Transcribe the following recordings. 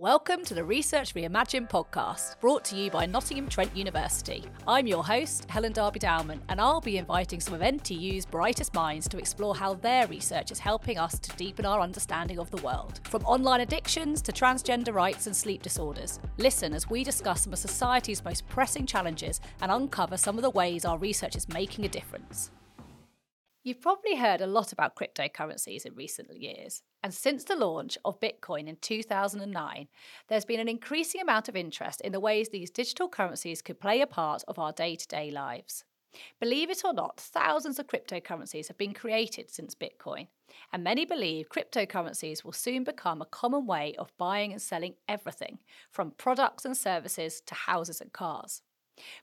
Welcome to the Research Reimagined podcast, brought to you by Nottingham Trent University. I'm your host, Helen Darby Dowman, and I'll be inviting some of NTU's brightest minds to explore how their research is helping us to deepen our understanding of the world. From online addictions to transgender rights and sleep disorders. Listen as we discuss some of society's most pressing challenges and uncover some of the ways our research is making a difference. You've probably heard a lot about cryptocurrencies in recent years, and since the launch of Bitcoin in 2009, there's been an increasing amount of interest in the ways these digital currencies could play a part of our day to day lives. Believe it or not, thousands of cryptocurrencies have been created since Bitcoin, and many believe cryptocurrencies will soon become a common way of buying and selling everything, from products and services to houses and cars.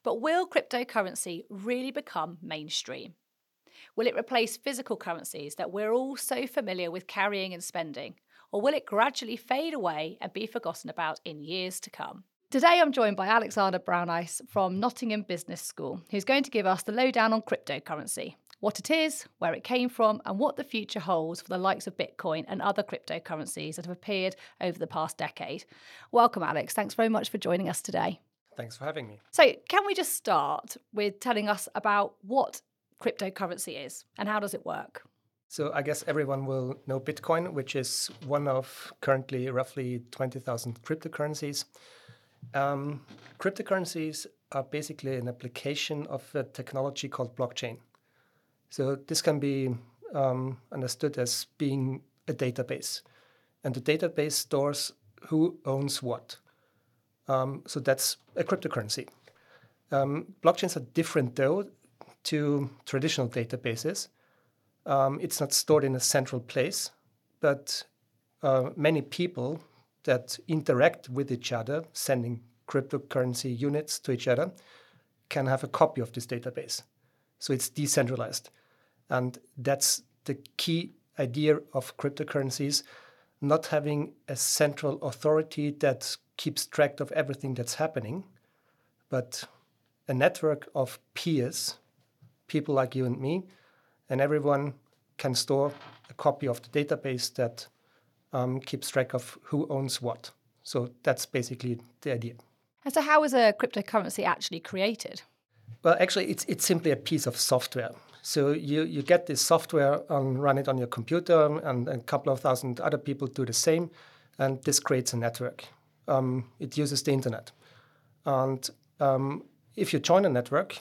But will cryptocurrency really become mainstream? Will it replace physical currencies that we're all so familiar with carrying and spending? Or will it gradually fade away and be forgotten about in years to come? Today, I'm joined by Alexander Brauneis from Nottingham Business School, who's going to give us the lowdown on cryptocurrency what it is, where it came from, and what the future holds for the likes of Bitcoin and other cryptocurrencies that have appeared over the past decade. Welcome, Alex. Thanks very much for joining us today. Thanks for having me. So, can we just start with telling us about what cryptocurrency is and how does it work? So I guess everyone will know Bitcoin, which is one of currently roughly 20,000 cryptocurrencies. Um, cryptocurrencies are basically an application of a technology called blockchain. So this can be um, understood as being a database. And the database stores who owns what. Um, so that's a cryptocurrency. Um, blockchains are different though to traditional databases. Um, it's not stored in a central place, but uh, many people that interact with each other, sending cryptocurrency units to each other, can have a copy of this database. So it's decentralized. And that's the key idea of cryptocurrencies not having a central authority that keeps track of everything that's happening, but a network of peers people like you and me, and everyone can store a copy of the database that um, keeps track of who owns what. So that's basically the idea. And so, how is a cryptocurrency actually created? Well, actually, it's it's simply a piece of software. So you, you get this software and run it on your computer, and a couple of thousand other people do the same, and this creates a network. Um, it uses the internet, and um, if you join a network,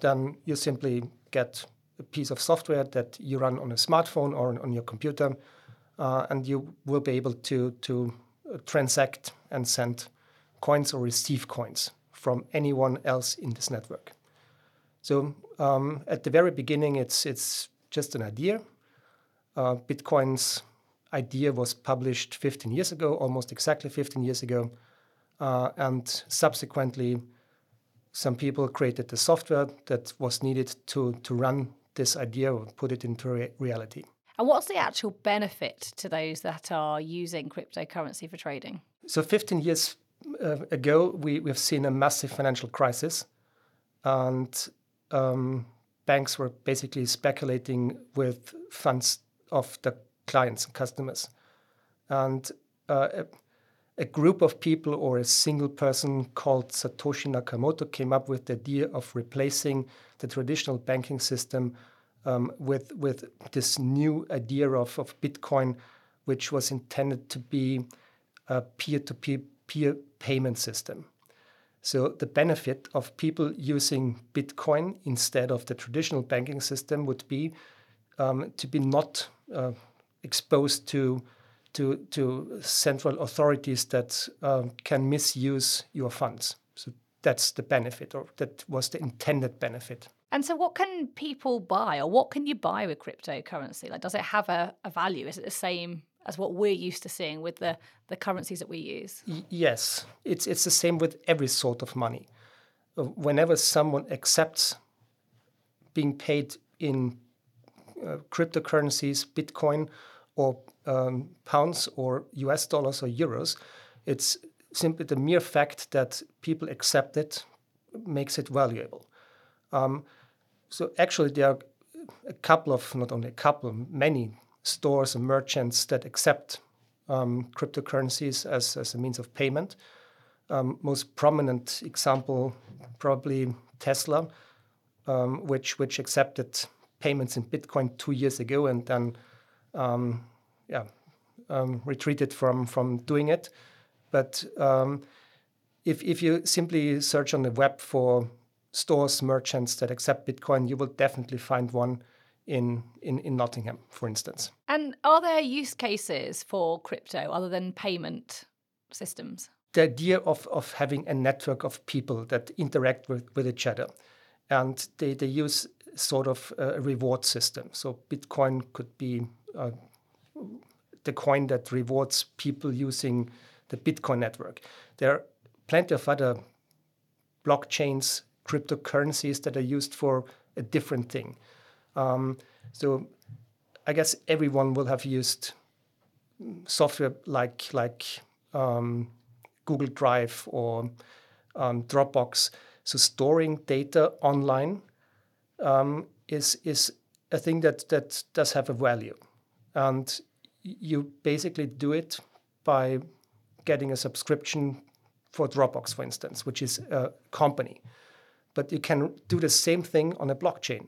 then you simply get a piece of software that you run on a smartphone or on your computer, uh, and you will be able to, to uh, transact and send coins or receive coins from anyone else in this network. So um, at the very beginning, it's, it's just an idea. Uh, Bitcoin's idea was published 15 years ago, almost exactly 15 years ago, uh, and subsequently some people created the software that was needed to, to run this idea or put it into re- reality. And what's the actual benefit to those that are using cryptocurrency for trading? So, 15 years uh, ago, we, we've seen a massive financial crisis, and um, banks were basically speculating with funds of the clients and customers. And uh, a group of people or a single person called Satoshi Nakamoto came up with the idea of replacing the traditional banking system um, with, with this new idea of, of Bitcoin, which was intended to be a peer to peer payment system. So, the benefit of people using Bitcoin instead of the traditional banking system would be um, to be not uh, exposed to to, to central authorities that um, can misuse your funds. So that's the benefit, or that was the intended benefit. And so, what can people buy, or what can you buy with cryptocurrency? Like, does it have a, a value? Is it the same as what we're used to seeing with the, the currencies that we use? Y- yes, it's it's the same with every sort of money. Uh, whenever someone accepts being paid in uh, cryptocurrencies, Bitcoin, or um, pounds or US dollars or euros. It's simply the mere fact that people accept it makes it valuable. Um, so actually, there are a couple of, not only a couple, many stores and merchants that accept um, cryptocurrencies as, as a means of payment. Um, most prominent example, probably Tesla, um, which which accepted payments in Bitcoin two years ago and then um, yeah um, retreated from from doing it. But um, if if you simply search on the web for stores merchants that accept Bitcoin, you will definitely find one in, in, in Nottingham, for instance. And are there use cases for crypto other than payment systems? The idea of, of having a network of people that interact with, with each other. And they, they use sort of a reward system. So Bitcoin could be uh, the coin that rewards people using the Bitcoin network. There are plenty of other blockchains, cryptocurrencies that are used for a different thing. Um, so I guess everyone will have used software like like um, Google Drive or um, Dropbox. So storing data online um, is is a thing that that does have a value, and you basically do it by getting a subscription for Dropbox, for instance, which is a company. But you can do the same thing on a blockchain.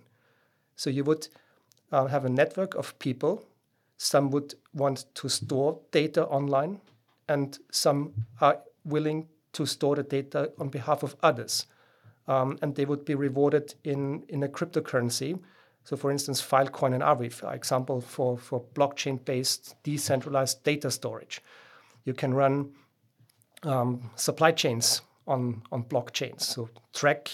So you would uh, have a network of people. Some would want to store data online, and some are willing to store the data on behalf of others. Um, and they would be rewarded in, in a cryptocurrency. So, for instance, Filecoin and Arweave are example for, for blockchain-based decentralized data storage. You can run um, supply chains on, on blockchains, so track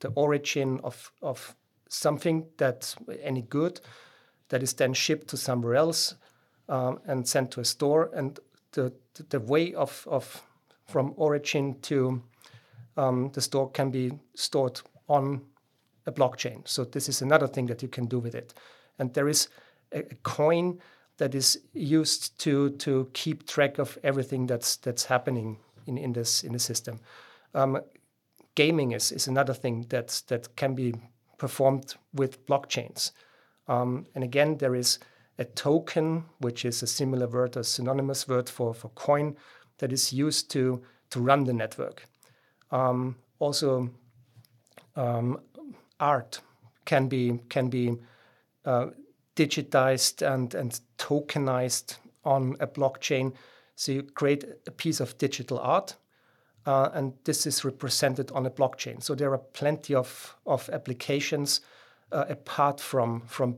the origin of, of something that any good that is then shipped to somewhere else um, and sent to a store and the, the way of, of from origin to um, the store can be stored on a blockchain so this is another thing that you can do with it and there is a, a coin that is used to to keep track of everything that's that's happening in, in this in the system um, gaming is, is another thing that that can be performed with blockchains. Um, and again, there is a token, which is a similar word, a synonymous word for, for coin, that is used to, to run the network. Um, also, um, art can be, can be uh, digitized and, and tokenized on a blockchain. So you create a piece of digital art uh, and this is represented on a blockchain. So there are plenty of, of applications uh, apart from, from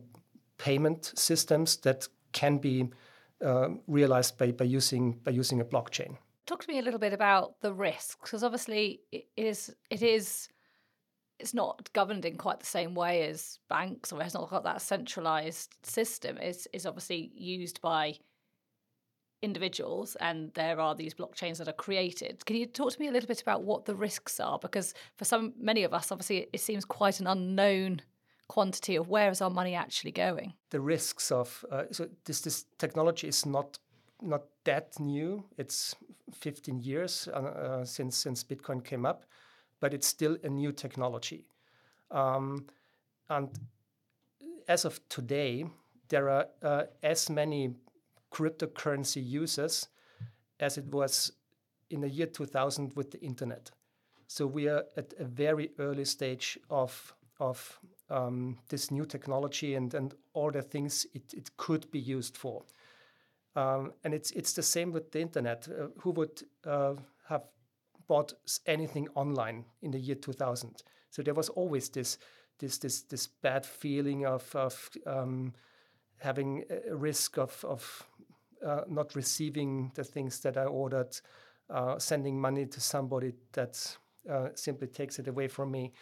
payment systems that can be uh, realized by, by, using, by using a blockchain. Talk to me a little bit about the risks, because obviously it is, it is it's not governed in quite the same way as banks or has not got that centralized system. It's, it's obviously used by individuals and there are these blockchains that are created. Can you talk to me a little bit about what the risks are? Because for some many of us, obviously, it seems quite an unknown quantity of where is our money actually going. The risks of uh, so this this technology is not not that new. It's 15 years uh, uh, since since Bitcoin came up, but it's still a new technology. Um, and as of today, there are uh, as many cryptocurrency users as it was in the year 2000 with the internet. So we are at a very early stage of of um, this new technology and, and all the things it, it could be used for. Um, and it's it's the same with the internet. Uh, who would uh, bought anything online in the year 2000? So there was always this this this this bad feeling of of um, having a risk of of uh, not receiving the things that I ordered, uh, sending money to somebody that uh, simply takes it away from me.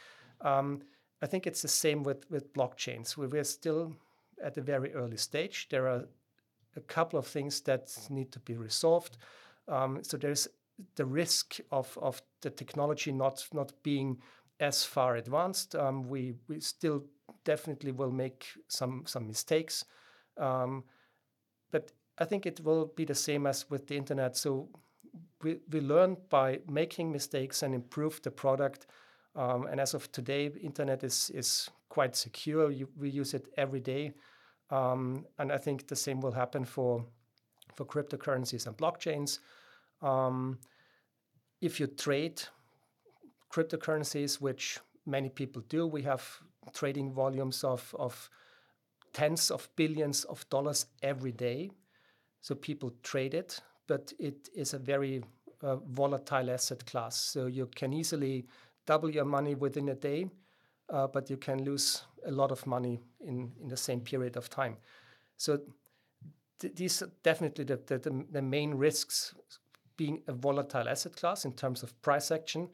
Um, I think it's the same with, with blockchains. We, we're still at a very early stage. There are a couple of things that need to be resolved. Um, so there's the risk of, of the technology not, not being as far advanced. Um, we, we still definitely will make some, some mistakes. Um, but I think it will be the same as with the internet. So we, we learn by making mistakes and improve the product. Um, and as of today, internet is, is quite secure. You, we use it every day. Um, and I think the same will happen for, for cryptocurrencies and blockchains. Um, if you trade cryptocurrencies, which many people do, we have trading volumes of, of tens of billions of dollars every day. So people trade it, but it is a very uh, volatile asset class. So you can easily double your money within a day, uh, but you can lose a lot of money in, in the same period of time. So th- these are definitely the, the, the main risks being a volatile asset class in terms of price action.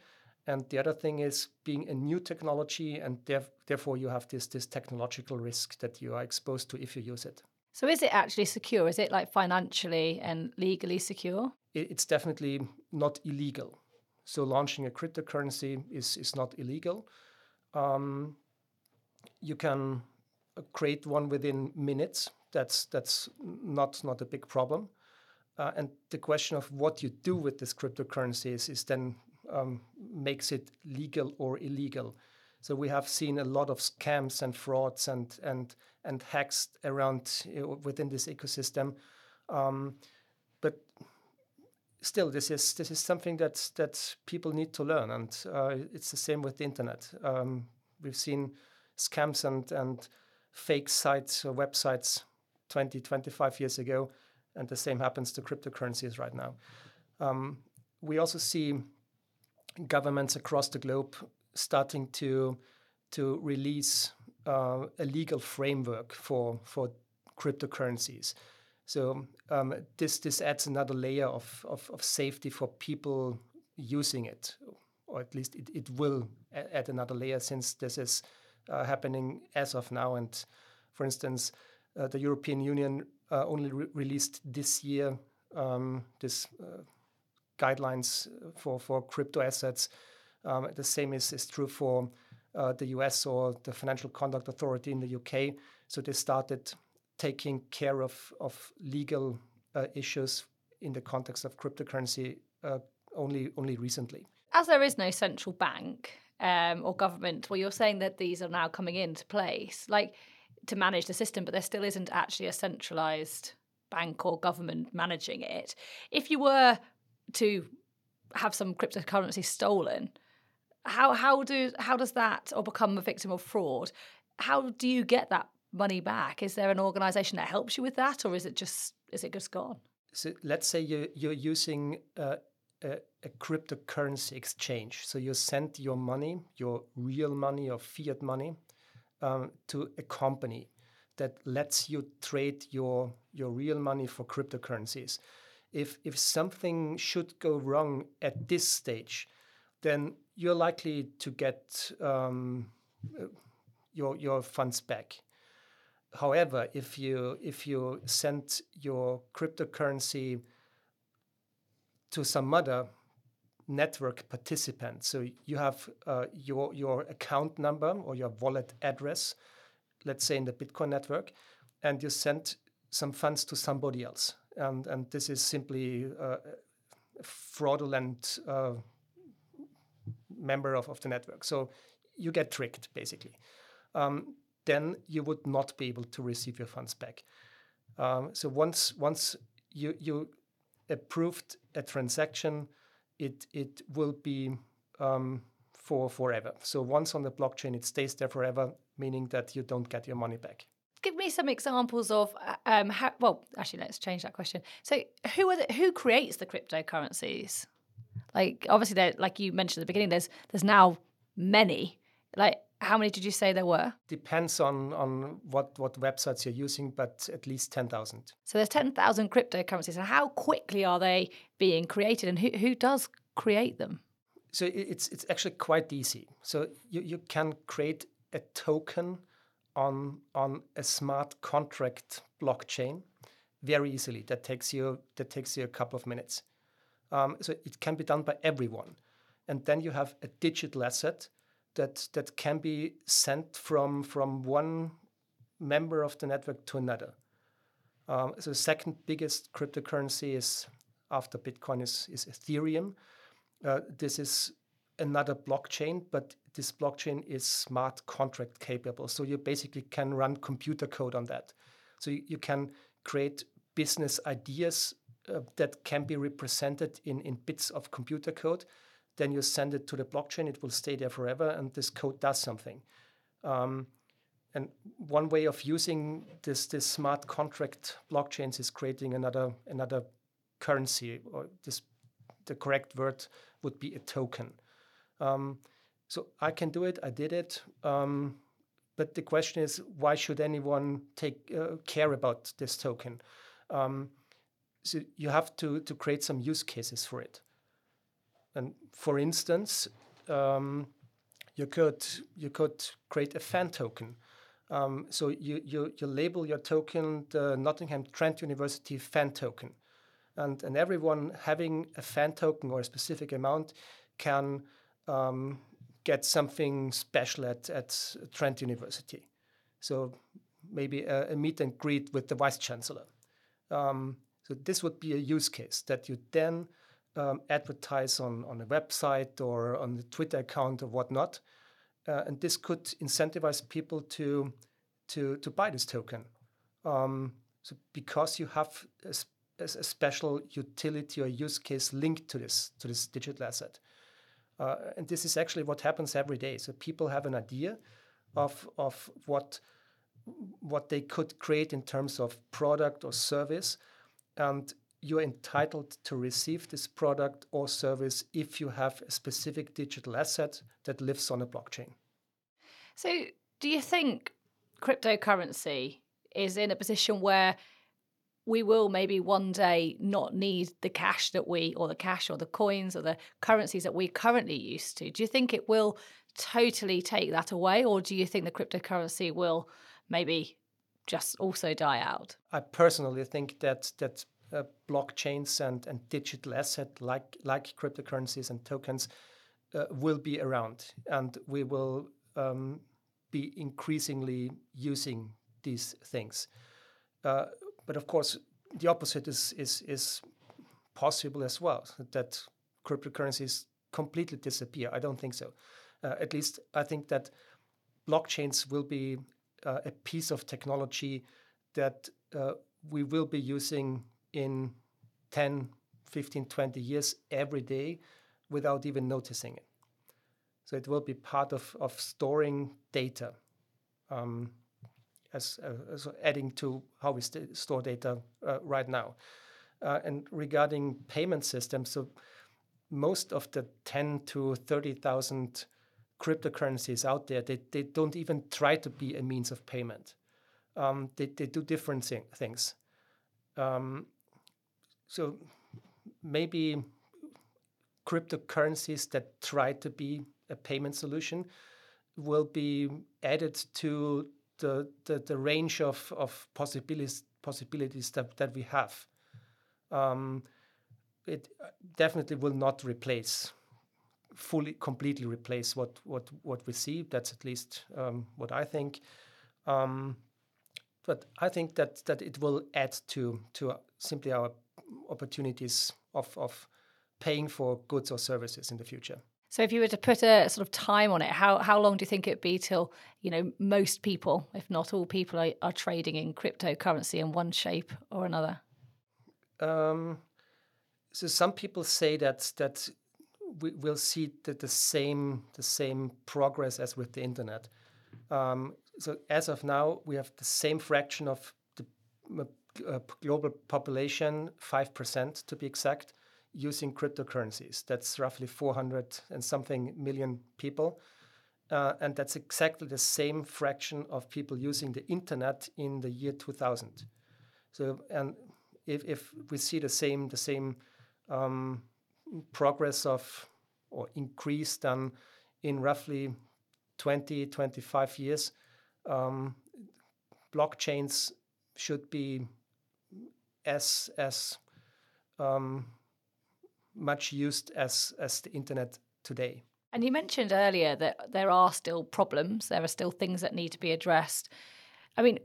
And the other thing is being a new technology, and therefore you have this, this technological risk that you are exposed to if you use it. So, is it actually secure? Is it like financially and legally secure? It's definitely not illegal. So, launching a cryptocurrency is, is not illegal. Um, you can create one within minutes. That's that's not not a big problem. Uh, and the question of what you do with this cryptocurrency is, is then um, makes it legal or illegal. So we have seen a lot of scams and frauds and and and hacks around know, within this ecosystem. Um, but still, this is this is something that that people need to learn, and uh, it's the same with the internet. Um, we've seen scams and and fake sites or websites 20, 25 years ago and the same happens to cryptocurrencies right now. Um, we also see governments across the globe starting to to release uh, a legal framework for for cryptocurrencies. So um, this this adds another layer of, of, of, safety for people using it, or at least it, it will add another layer since this is uh, happening as of now. And for instance, uh, the European Union only re released this year um, this uh, guidelines for, for crypto assets. Um, the same is, is true for uh, the US or the Financial Conduct Authority in the UK. So they started taking care of, of legal uh, issues in the context of cryptocurrency uh, only only recently. As there is no central bank um, or government, well, you're saying that these are now coming into place. Like to manage the system, but there still isn't actually a centralized bank or government managing it. If you were to have some cryptocurrency stolen, how how do how does that or become a victim of fraud? How do you get that money back? Is there an organization that helps you with that, or is it just is it just gone? So let's say you you're using uh, a, a cryptocurrency exchange. So you send your money, your real money or fiat money, um, to a company that lets you trade your your real money for cryptocurrencies. If if something should go wrong at this stage, then you're likely to get um, your your funds back. However, if you if you send your cryptocurrency to some other network participant. So you have uh, your your account number or your wallet address, let's say in the Bitcoin network, and you send some funds to somebody else, and and this is simply uh, a fraudulent uh, member of, of the network. So you get tricked basically. Um, then you would not be able to receive your funds back. Um, so once once you you approved a transaction it it will be um, for forever. So once on the blockchain, it stays there forever, meaning that you don't get your money back. Give me some examples of uh, um, how. Well, actually, let's change that question. So, who are the, who creates the cryptocurrencies? Like, obviously, like you mentioned at the beginning, there's there's now many. Like, how many did you say there were? Depends on on what what websites you're using, but at least ten thousand. So there's ten thousand cryptocurrencies, and how quickly are they being created, and who who does create them? So it's it's actually quite easy. So you, you can create a token on on a smart contract blockchain very easily. That takes you that takes you a couple of minutes. Um, so it can be done by everyone, and then you have a digital asset that that can be sent from from one member of the network to another. Um, so the second biggest cryptocurrency is after Bitcoin is, is Ethereum. Uh, this is another blockchain, but this blockchain is smart contract capable. So you basically can run computer code on that. So you, you can create business ideas uh, that can be represented in, in bits of computer code. Then you send it to the blockchain, it will stay there forever, and this code does something. Um, and one way of using this, this smart contract blockchains is creating another another currency, or this the correct word would be a token. Um, so I can do it. I did it. Um, but the question is, why should anyone take uh, care about this token? Um, so you have to to create some use cases for it. And for instance, um, you could you could create a fan token. Um, so you, you you label your token the Nottingham Trent University fan token, and and everyone having a fan token or a specific amount can um, get something special at, at Trent University. So maybe a, a meet and greet with the vice chancellor. Um, so this would be a use case that you then um, advertise on, on a website or on the Twitter account or whatnot. Uh, and this could incentivize people to, to, to buy this token. Um, so because you have a, a, special utility or use case linked to this, to this digital asset. Uh, and this is actually what happens every day. So people have an idea of, of what, what they could create in terms of product or service. And you're entitled to receive this product or service if you have a specific digital asset that lives on a blockchain. So, do you think cryptocurrency is in a position where we will maybe one day not need the cash that we, or the cash or the coins or the currencies that we're currently used to. Do you think it will totally take that away, or do you think the cryptocurrency will maybe just also die out? I personally think that that uh, blockchains and, and digital asset like like cryptocurrencies and tokens uh, will be around, and we will um, be increasingly using these things. Uh, but of course, the opposite is is is possible as well. That cryptocurrencies completely disappear. I don't think so. Uh, at least I think that blockchains will be uh, a piece of technology that uh, we will be using in 10, 15, 20 years every day without even noticing it. So it will be part of, of storing data. Um, as, uh, as adding to how we st- store data uh, right now. Uh, and regarding payment systems, so most of the 10 to 30,000 cryptocurrencies out there, they, they don't even try to be a means of payment. Um, they, they do different thing, things. Um, so maybe cryptocurrencies that try to be a payment solution will be added to the, the, the range of, of possibilities possibilities that, that we have. Um, it definitely will not replace fully completely replace what what what we see that's at least um, what i think um, but i think that that it will add to to simply our opportunities of of paying for goods or services in the future so if you were to put a sort of time on it, how how long do you think it'd be till you know most people, if not all people, are, are trading in cryptocurrency in one shape or another? Um, so some people say that that we will see the, the same the same progress as with the internet. Um, so as of now, we have the same fraction of the uh, global population, five percent to be exact, using cryptocurrencies. That's roughly 400 and something million people. Uh, and that's exactly the same fraction of people using the internet in the year 2000. So, and if, if we see the same the same um, progress of or increase done in roughly 20 25 years, um, blockchains should be as as um, much used as as the internet today. And you mentioned earlier that there are still problems. There are still things that need to be addressed. I mean,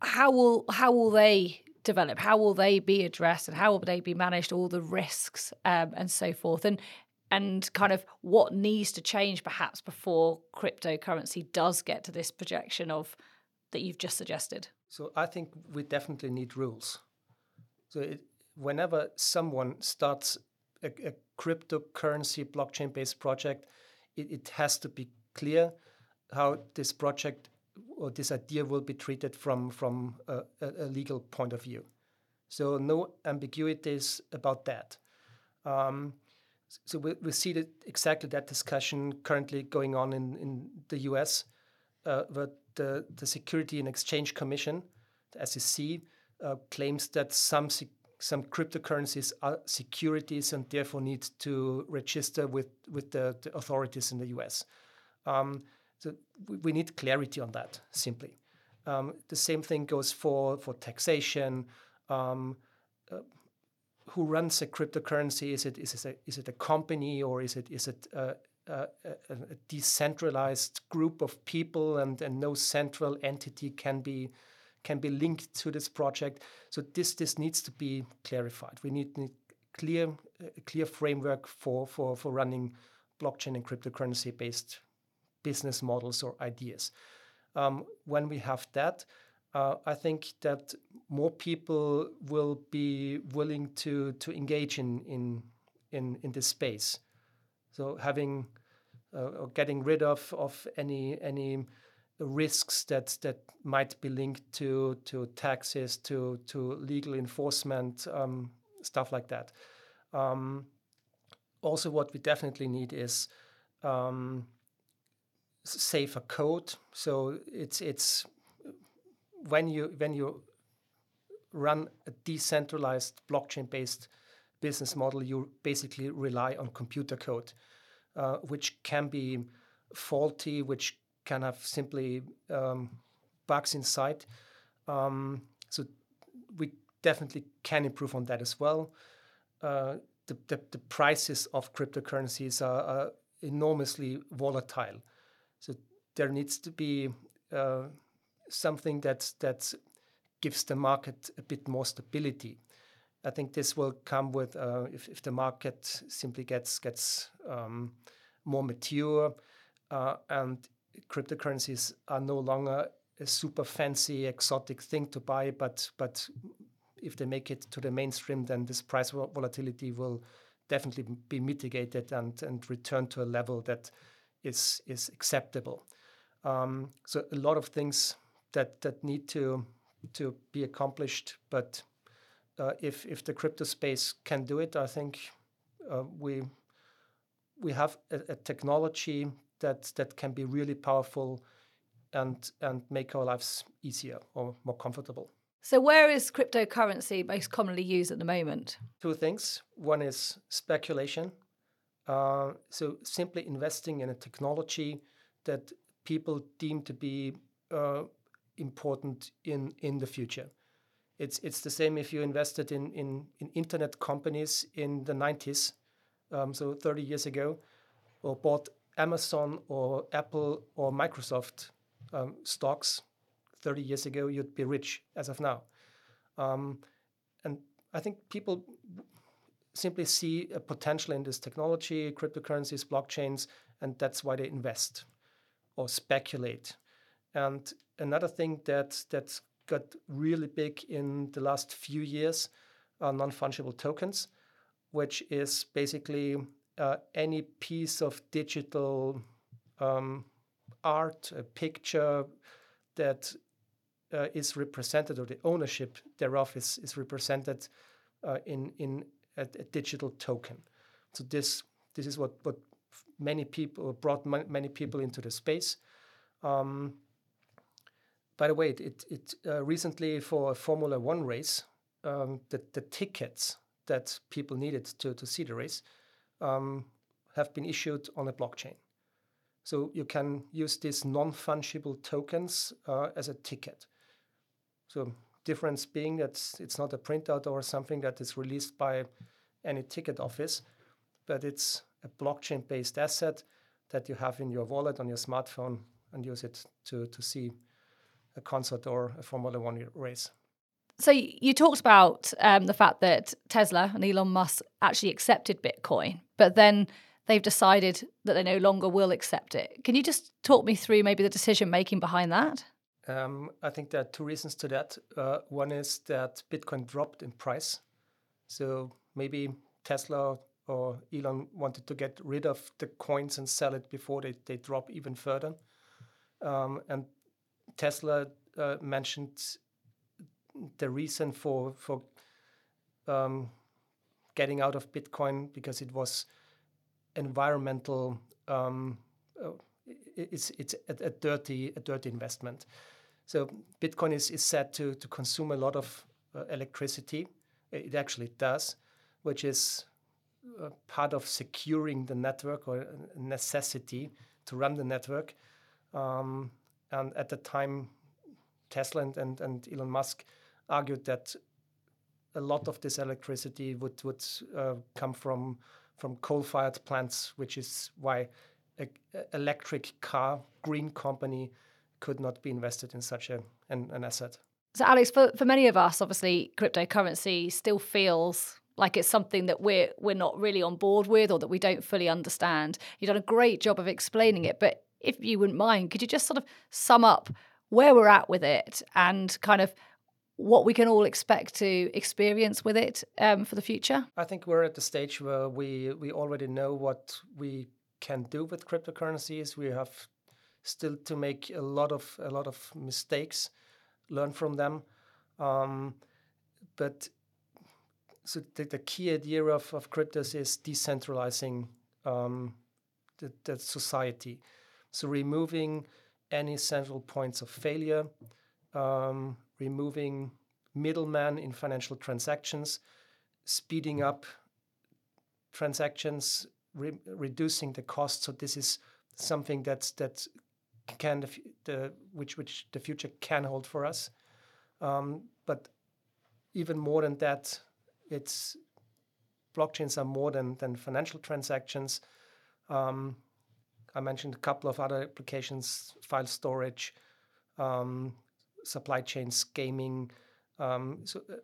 how will how will they develop? How will they be addressed, and how will they be managed? All the risks um, and so forth, and and kind of what needs to change perhaps before cryptocurrency does get to this projection of that you've just suggested. So I think we definitely need rules. So it, whenever someone starts a, a cryptocurrency blockchain-based project, it, it has to be clear how this project or this idea will be treated from from a, a legal point of view. So no ambiguities about that. Um, so we, we see that exactly that discussion currently going on in, in the US, uh, but the, the Security and Exchange Commission, the SEC, uh, claims that some some cryptocurrencies are securities and therefore need to register with with the, the authorities in the US. Um, so we need clarity on that simply. Um, the same thing goes for for taxation. Um, uh, who runs a cryptocurrency? Is it is it a, is it a company or is it is it a, a, a decentralized group of people and, and no central entity can be can be linked to this project? So this this needs to be clarified. We need, need clear a clear framework for for for running blockchain and cryptocurrency based business models or ideas. Um, when we have that, uh, I think that more people will be willing to to engage in in in, in this space. So having uh, or getting rid of of any any risks that that might be linked to to taxes to to legal enforcement um, stuff like that. Um, also, what we definitely need is um, safer code. So it's it's when you when you run a decentralized blockchain-based business model, you basically rely on computer code, uh, which can be faulty, which can have simply um, bugs inside. Um, so we definitely can improve on that as well. Uh, the, the, the, prices of cryptocurrencies are, are, enormously volatile. So there needs to be uh, something that that gives the market a bit more stability. I think this will come with uh, if, if the market simply gets gets um, more mature uh, and cryptocurrencies are no longer a super fancy exotic thing to buy, but but if they make it to the mainstream, then this price volatility will definitely be mitigated and and return to a level that is is acceptable. Um, so a lot of things that that need to to be accomplished. But uh, if if the crypto space can do it, I think uh, we we have a, a, technology that that can be really powerful and and make our lives easier or more comfortable. So where is cryptocurrency most commonly used at the moment? Two things. One is speculation. Uh, so simply investing in a technology that people deem to be uh, important in in the future. It's it's the same if you invested in in, in internet companies in the 90s, um, so 30 years ago, or bought Amazon or Apple or Microsoft um, stocks 30 years ago, you'd be rich as of now. Um, and I think people simply see a potential in this technology, cryptocurrencies, blockchains, and that's why they invest or speculate. And another thing that that got really big in the last few years are non-fungible tokens, which is basically uh, any piece of digital um, art, a picture that uh, is represented, or the ownership thereof is, is represented uh, in in a, a, digital token. So this this is what what many people brought many people into the space. Um, by the way, it, it uh, recently for a Formula One race, um, the, the tickets that people needed to, to see the race um, have been issued on a blockchain. So you can use these non-fungible tokens uh, as a ticket. So difference being that it's not a printout or something that is released by any ticket office, but it's a blockchain-based asset that you have in your wallet on your smartphone and use it to, to see a concert or a Formula One race. So you talked about um, the fact that Tesla and Elon Musk actually accepted Bitcoin, but then they've decided that they no longer will accept it. Can you just talk me through maybe the decision making behind that? Um, I think there are two reasons to that. Uh, one is that Bitcoin dropped in price. So maybe Tesla or Elon wanted to get rid of the coins and sell it before they, they drop even further. Um, and Tesla uh, mentioned the reason for for um, getting out of Bitcoin because it was environmental. Um, uh, it's it's a, a, dirty a dirty investment. So Bitcoin is, is said to to consume a lot of uh, electricity. It actually does, which is uh, part of securing the network or necessity to run the network. Um, and at the time, Tesla and, and, Elon Musk argued that a lot of this electricity would would uh, come from from coal-fired plants, which is why an electric car green company could not be invested in such a, an, an asset. So, Alex, for, for many of us, obviously, cryptocurrency still feels like it's something that we're we're not really on board with or that we don't fully understand. You've done a great job of explaining it, but if you wouldn't mind, could you just sort of sum up where we're at with it and kind of what we can all expect to experience with it um, for the future? I think we're at the stage where we we already know what we can do with cryptocurrencies. We have still to make a lot of a lot of mistakes, learn from them, um, but so the, the, key idea of, of cryptos is decentralizing um, the, the society. So removing any central points of failure, um, removing middlemen in financial transactions, speeding up transactions, re reducing the cost. So this is something that's that can the, the which which the future can hold for us. Um, but even more than that, it's blockchains are more than than financial transactions. Um, I mentioned a couple of other applications: file storage, um, supply chains, gaming. Um, so uh,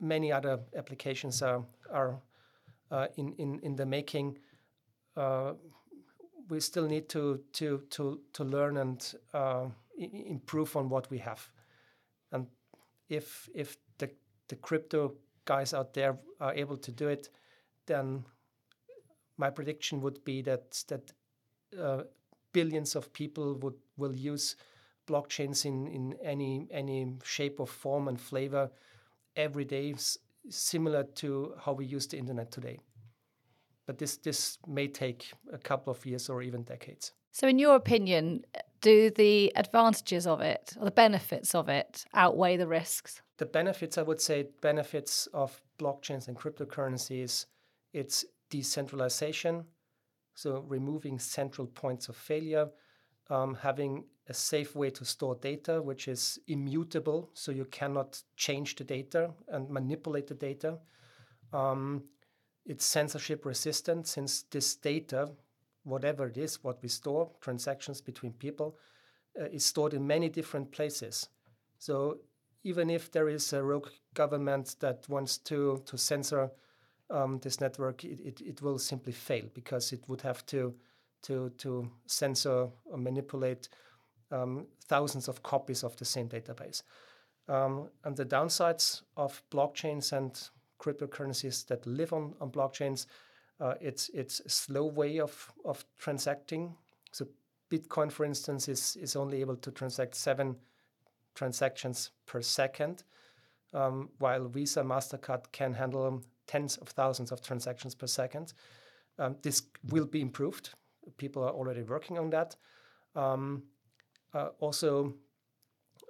many other applications are are uh, in in in the making. Uh, we still need to to to to learn and uh, improve on what we have, and if if the the crypto guys out there are able to do it, then my prediction would be that that uh, billions of people would will use blockchains in in any any shape or form and flavor every day, similar to how we use the internet today. But this this may take a couple of years or even decades. So, in your opinion, do the advantages of it or the benefits of it outweigh the risks? The benefits, I would say, benefits of blockchains and cryptocurrencies, it's decentralization, so removing central points of failure, um, having a safe way to store data, which is immutable, so you cannot change the data and manipulate the data. Um, it's censorship resistant since this data whatever it is, what we store, transactions between people, uh, is stored in many different places. So even if there is a rogue government that wants to to censor um, this network, it, it, it, will simply fail because it would have to to to censor or manipulate um, thousands of copies of the same database. Um, and the downsides of blockchains and cryptocurrencies that live on, on blockchains uh, it's it's a slow way of of transacting. So Bitcoin, for instance, is is only able to transact seven transactions per second, um, while Visa, Mastercard can handle tens of thousands of transactions per second. Um, this will be improved. People are already working on that. Um, uh, also,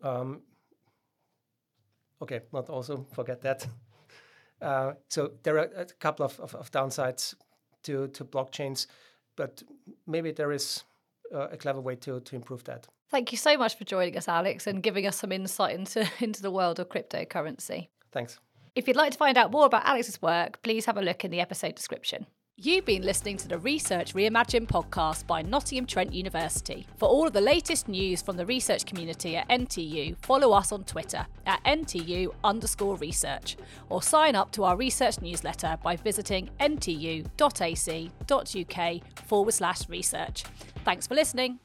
um, okay, not also forget that. Uh, so there are a couple of, of, of, downsides to, to blockchains, but maybe there is uh, a clever way to, to improve that. Thank you so much for joining us, Alex, and giving us some insight into, into the world of cryptocurrency. Thanks. If you'd like to find out more about Alex's work, please have a look in the episode description. You've been listening to the Research Reimagined podcast by Nottingham Trent University. For all of the latest news from the research community at NTU, follow us on Twitter at NTU underscore research or sign up to our research newsletter by visiting ntu.ac.uk forward slash research. Thanks for listening.